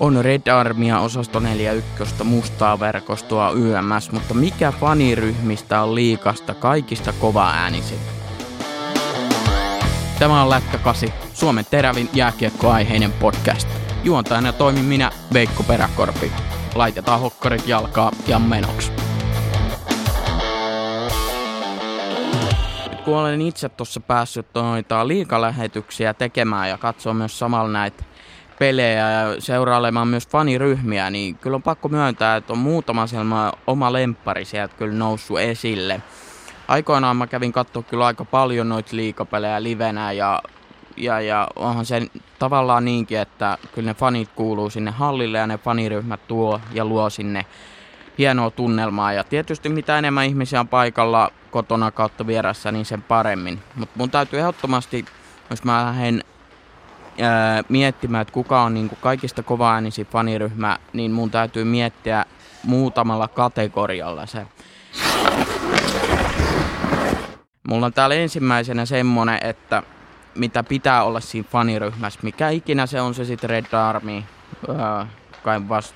On Red Armia osasto 41, mustaa verkostoa YMS, mutta mikä faniryhmistä on liikasta kaikista kova äänisin? Tämä on Lätkä 8, Suomen terävin jääkiekkoaiheinen podcast. Juontajana toimin minä, Veikko Peräkorpi. Laitetaan hokkarit jalkaa ja menoksi. Nyt kun olen itse tuossa päässyt noita liikalähetyksiä tekemään ja katsoa myös samalla näitä pelejä ja seurailemaan myös faniryhmiä, niin kyllä on pakko myöntää, että on muutama selma oma lemppari sieltä kyllä noussut esille. Aikoinaan mä kävin katsoa kyllä aika paljon noita liikapelejä livenä ja, ja, ja onhan se tavallaan niinkin, että kyllä ne fanit kuuluu sinne hallille ja ne faniryhmät tuo ja luo sinne hienoa tunnelmaa. Ja tietysti mitä enemmän ihmisiä on paikalla kotona kautta vieressä, niin sen paremmin. Mutta mun täytyy ehdottomasti, jos mä lähden ää, miettimään, että kuka on niin kuin kaikista kova äänisi faniryhmä, niin mun täytyy miettiä muutamalla kategorialla se. Mulla on täällä ensimmäisenä semmonen, että mitä pitää olla siinä faniryhmässä, mikä ikinä se on se sitten Red Army, kai vast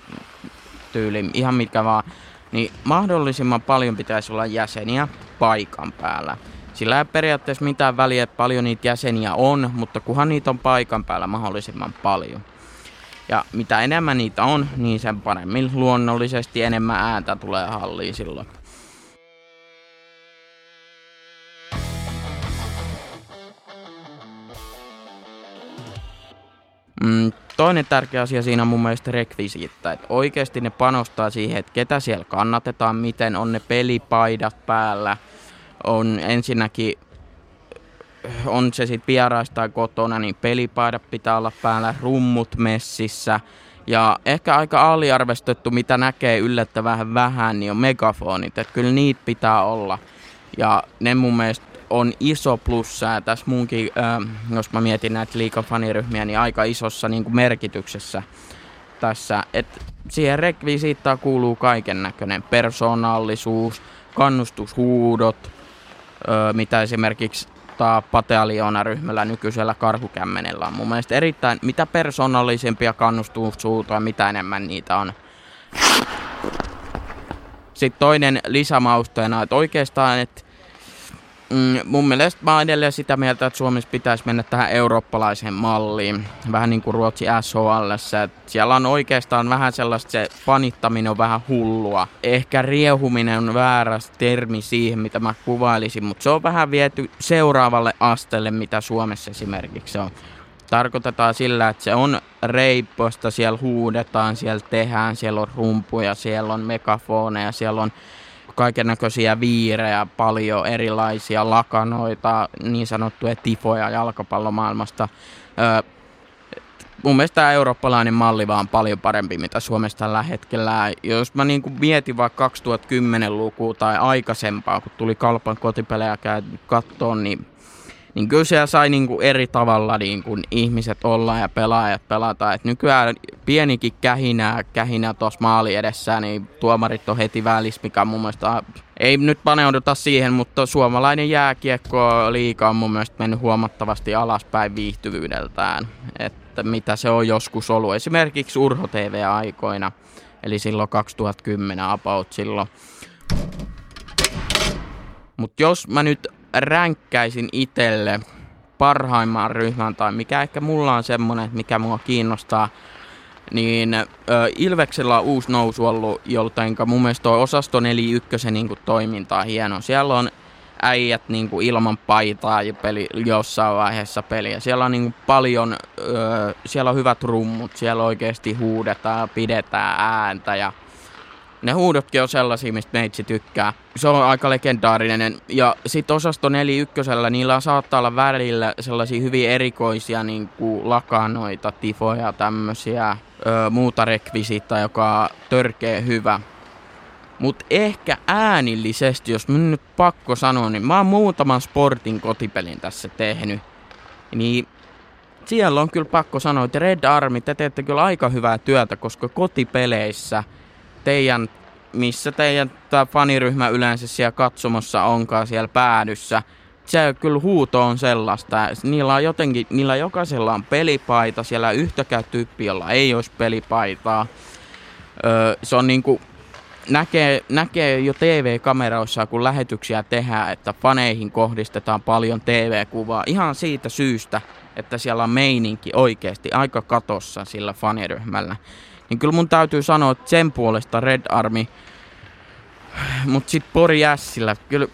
tyyli, ihan mitkä vaan, niin mahdollisimman paljon pitäisi olla jäseniä paikan päällä. Sillä ei periaatteessa mitään väliä, että paljon niitä jäseniä on, mutta kunhan niitä on paikan päällä mahdollisimman paljon. Ja mitä enemmän niitä on, niin sen paremmin luonnollisesti enemmän ääntä tulee halliin silloin. Mm, toinen tärkeä asia siinä on mun mielestä rekvisiitta, että oikeasti ne panostaa siihen, että ketä siellä kannatetaan, miten on ne pelipaidat päällä, on ensinnäkin, on se sitten vieraista kotona, niin pelipaidat pitää olla päällä, rummut messissä, ja ehkä aika aliarvestettu, mitä näkee yllättävän vähän, niin on megafonit, että kyllä niitä pitää olla. Ja ne mun mielestä on iso plussa tässä munkin, äh, jos mä mietin näitä liikafaniryhmiä, niin aika isossa niin kuin merkityksessä tässä. Et siihen rekvisiittaan kuuluu kaiken näköinen persoonallisuus, kannustushuudot, mitä esimerkiksi Patelioona-ryhmällä nykyisellä karhukämmenellä on mun mielestä erittäin, mitä persoonallisempia kannustushuutoja, mitä enemmän niitä on. Sitten toinen lisämausteena, että oikeastaan, että Mm, mun mielestä mä oon edelleen sitä mieltä, että Suomessa pitäisi mennä tähän eurooppalaiseen malliin. Vähän niin kuin Ruotsi SHL. Siellä on oikeastaan vähän sellaista, se fanittaminen on vähän hullua. Ehkä riehuminen on väärä termi siihen, mitä mä kuvailisin, mutta se on vähän viety seuraavalle asteelle, mitä Suomessa esimerkiksi on. Tarkoitetaan sillä, että se on reippoista, siellä huudetaan, siellä tehdään, siellä on rumpuja, siellä on megafoneja, siellä on kaiken näköisiä viirejä, paljon erilaisia lakanoita, niin sanottuja tifoja jalkapallomaailmasta. Öö, mun mielestä tämä eurooppalainen malli vaan paljon parempi, mitä Suomessa tällä hetkellä. Jos mä niin mietin vaikka 2010-lukua tai aikaisempaa, kun tuli kalpan kotipelejä kattoon, niin niin kyllä siellä sai niin kuin eri tavalla niin kuin ihmiset olla ja pelaajat pelata. Et nykyään pienikin kähinä, kähinä tuossa maali edessä, niin tuomarit on heti välissä, mikä mun mielestä ei nyt paneuduta siihen, mutta suomalainen jääkiekko liika on mun mielestä mennyt huomattavasti alaspäin viihtyvyydeltään. Että mitä se on joskus ollut. Esimerkiksi Urho TV-aikoina, eli silloin 2010 about silloin. Mutta jos mä nyt ränkkäisin itselle parhaimman ryhmän tai mikä ehkä mulla on semmonen, mikä mua kiinnostaa, niin ö, Ilveksellä on uusi nousu ollut, joltain mun mielestä toi osasto 41 niin toiminta on hieno. Siellä on äijät niin kuin ilman paitaa ja peli, jossain vaiheessa peliä. Siellä on niin kuin paljon, ö, siellä on hyvät rummut, siellä oikeasti huudetaan, pidetään ääntä ja ne huudotkin on sellaisia, mistä meitsi tykkää. Se on aika legendaarinen. Ja sitten osasto 41, niillä saattaa olla välillä sellaisia hyvin erikoisia niin kuin lakanoita, tifoja, tämmöisiä, ö, muuta rekvisiittaa, joka on törkeä hyvä. Mutta ehkä äänillisesti, jos minun nyt pakko sanoa, niin mä oon muutaman sportin kotipelin tässä tehnyt. Niin siellä on kyllä pakko sanoa, että Red Army, te teette kyllä aika hyvää työtä, koska kotipeleissä – teidän, missä teidän tämä faniryhmä yleensä siellä katsomossa onkaan siellä päädyssä, se kyllä huuto on sellaista. Niillä on jotenkin, niillä jokaisella on pelipaita, siellä yhtäkään tyyppi, jolla ei olisi pelipaitaa. Öö, se on niinku, näkee, näkee jo TV-kameroissa, kun lähetyksiä tehdään, että faneihin kohdistetaan paljon TV-kuvaa. Ihan siitä syystä, että siellä on meininki oikeasti aika katossa sillä faniryhmällä. Niin kyllä mun täytyy sanoa, että sen puolesta Red Army, mutta sitten Pori Ässillä, kyllä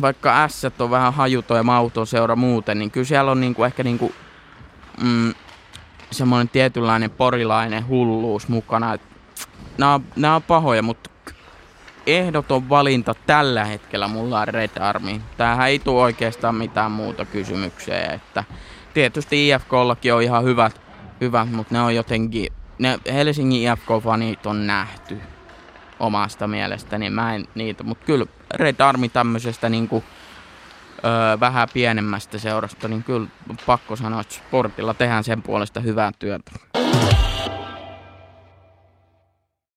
vaikka S on vähän hajuto ja mauton seura muuten, niin kyllä siellä on niinku ehkä niinku, mm, semmoinen tietynlainen porilainen hulluus mukana. Nämä on, nämä on pahoja, mutta ehdoton valinta tällä hetkellä mulla on Red Army. Tämähän ei tule oikeastaan mitään muuta kysymyksiä. Että tietysti IFKllakin on ihan hyvät, hyvät mutta ne on jotenkin, ne Helsingin IFK-fanit on nähty omasta mielestäni. Mä en niitä, mutta kyllä Red Army tämmöisestä niinku, öö, vähän pienemmästä seurasta, niin kyllä pakko sanoa, että sportilla tehdään sen puolesta hyvää työtä.